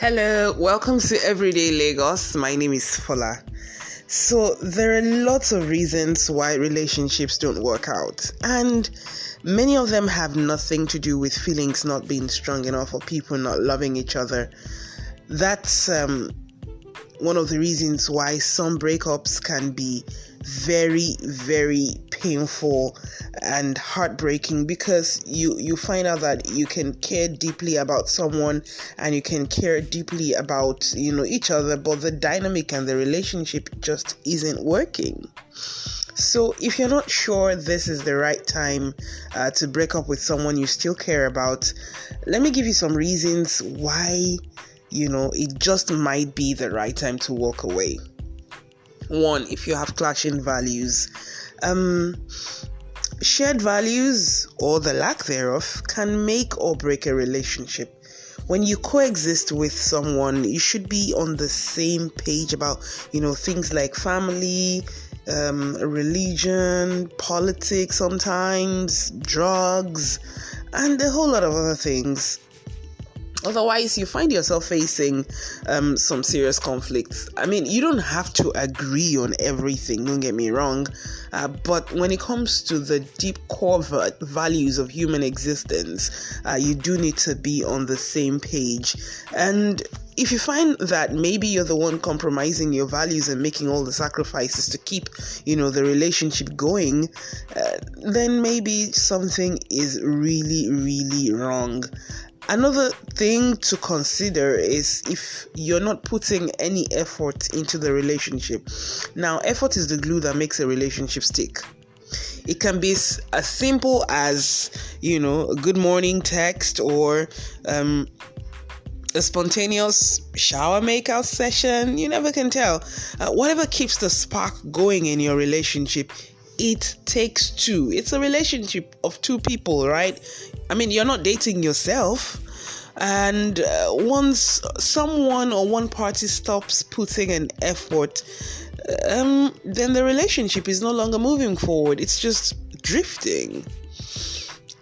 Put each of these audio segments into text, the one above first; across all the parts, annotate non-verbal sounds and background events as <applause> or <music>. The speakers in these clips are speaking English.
Hello, welcome to Everyday Lagos. My name is Fola. So, there are lots of reasons why relationships don't work out, and many of them have nothing to do with feelings not being strong enough or people not loving each other. That's um, one of the reasons why some breakups can be very very painful and heartbreaking because you you find out that you can care deeply about someone and you can care deeply about you know each other but the dynamic and the relationship just isn't working. So, if you're not sure this is the right time uh, to break up with someone you still care about, let me give you some reasons why, you know, it just might be the right time to walk away. One if you have clashing values um, shared values or the lack thereof can make or break a relationship. When you coexist with someone you should be on the same page about you know things like family um, religion politics sometimes drugs and a whole lot of other things Otherwise, you find yourself facing um, some serious conflicts. I mean, you don't have to agree on everything, don't get me wrong, uh, but when it comes to the deep core values of human existence, uh, you do need to be on the same page. And if you find that maybe you're the one compromising your values and making all the sacrifices to keep, you know, the relationship going, uh, then maybe something is really, really wrong. Another thing to consider is if you're not putting any effort into the relationship. Now, effort is the glue that makes a relationship stick. It can be as simple as, you know, a good morning text or um, a spontaneous shower makeout session. You never can tell. Uh, whatever keeps the spark going in your relationship, it takes two. It's a relationship of two people, right? I mean, you're not dating yourself. And uh, once someone or one party stops putting an effort, um, then the relationship is no longer moving forward. It's just drifting.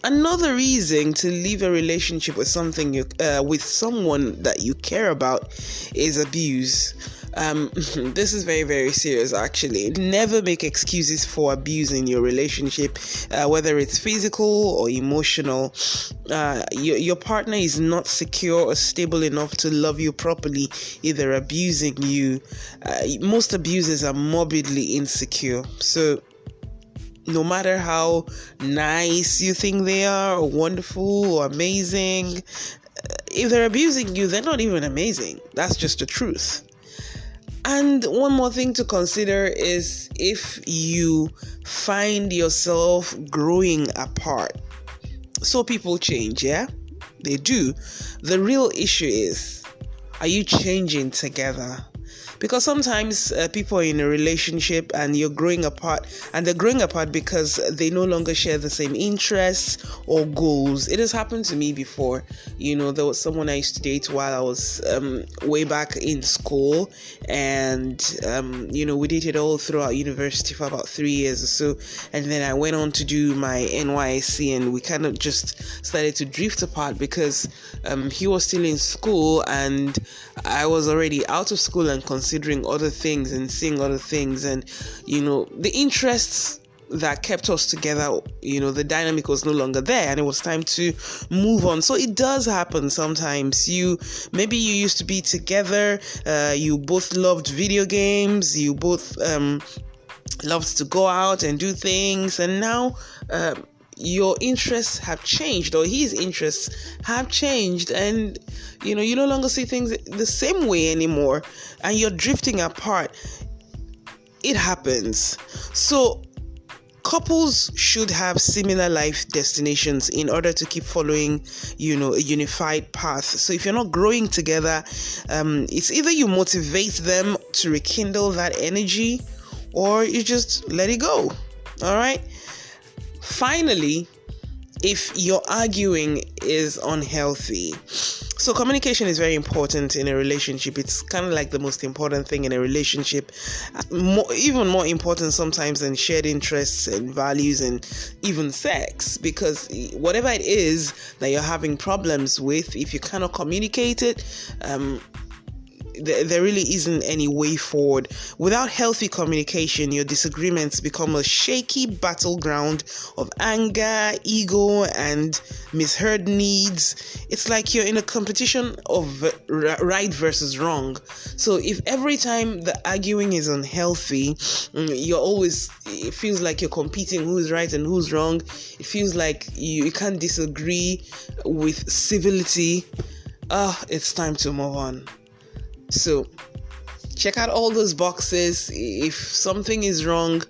Another reason to leave a relationship with something you, uh, with someone that you care about is abuse. Um, <laughs> this is very, very serious actually. Never make excuses for abusing your relationship, uh, whether it's physical or emotional. Uh, your, your partner is not secure or stable enough to love you properly, either abusing you. Uh, most abusers are morbidly insecure. So, no matter how nice you think they are, or wonderful, or amazing, if they're abusing you, they're not even amazing. That's just the truth. And one more thing to consider is if you find yourself growing apart. So people change, yeah? They do. The real issue is are you changing together? Because sometimes uh, people are in a relationship and you're growing apart and they're growing apart because they no longer share the same interests or goals. It has happened to me before. You know there was someone i used to date while i was um, way back in school and um, you know we dated all throughout university for about three years or so. And then i went on to do my nysc and we kind of just started to drift apart because um, he was still in school and i was already out of school and considering other things and seeing other things and you know the interests that kept us together you know the dynamic was no longer there and it was time to move on. So it does happen sometimes. You maybe you used to be together uh, you both loved video games you both um, loved to go out and do things and now um, your interests have changed or his interests have changed and you know you no longer see things the same way anymore and you're drifting apart it happens. So couples should have similar life destinations in order to keep following you know a unified path. So if you're not growing together um, it's either you motivate them to rekindle that energy or you just let it go. All right Finally, if your arguing is unhealthy, So, communication is very important in a relationship. It's kind of like the most important thing in a relationship, more, even more important sometimes than shared interests and values and even sex. Because whatever it is that you're having problems with, if you cannot communicate it, um, there really isn't any way forward. Without healthy communication, your disagreements become a shaky battleground of anger, ego, and misheard needs. It's like you're in a competition of right versus wrong. So if every time the arguing is unhealthy, mm, you're always, it feels like you're competing who's right and who's wrong. It feels like you, you can't disagree with civility. Ah, uh, it's time to move on. So check out all those boxes. If something is wrong,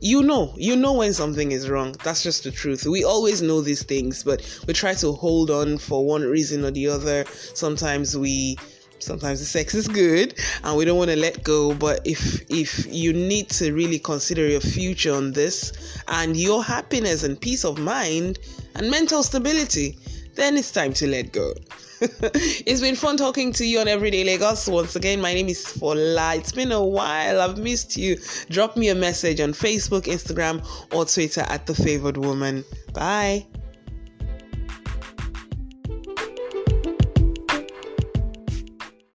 you know, you know when something is wrong. That's just the truth. We always know these things, but we try to hold on for one reason or the other. Sometimes we sometimes the sex is good and we don't want to let go but if if you need to really consider your future on this and your happiness and peace of mind and mental stability then it's time to let go <laughs> it's been fun talking to you on Everyday Lagos. Once again, my name is Fola. It's been a while. I've missed you. Drop me a message on Facebook, Instagram, or Twitter at The Favored Woman. Bye.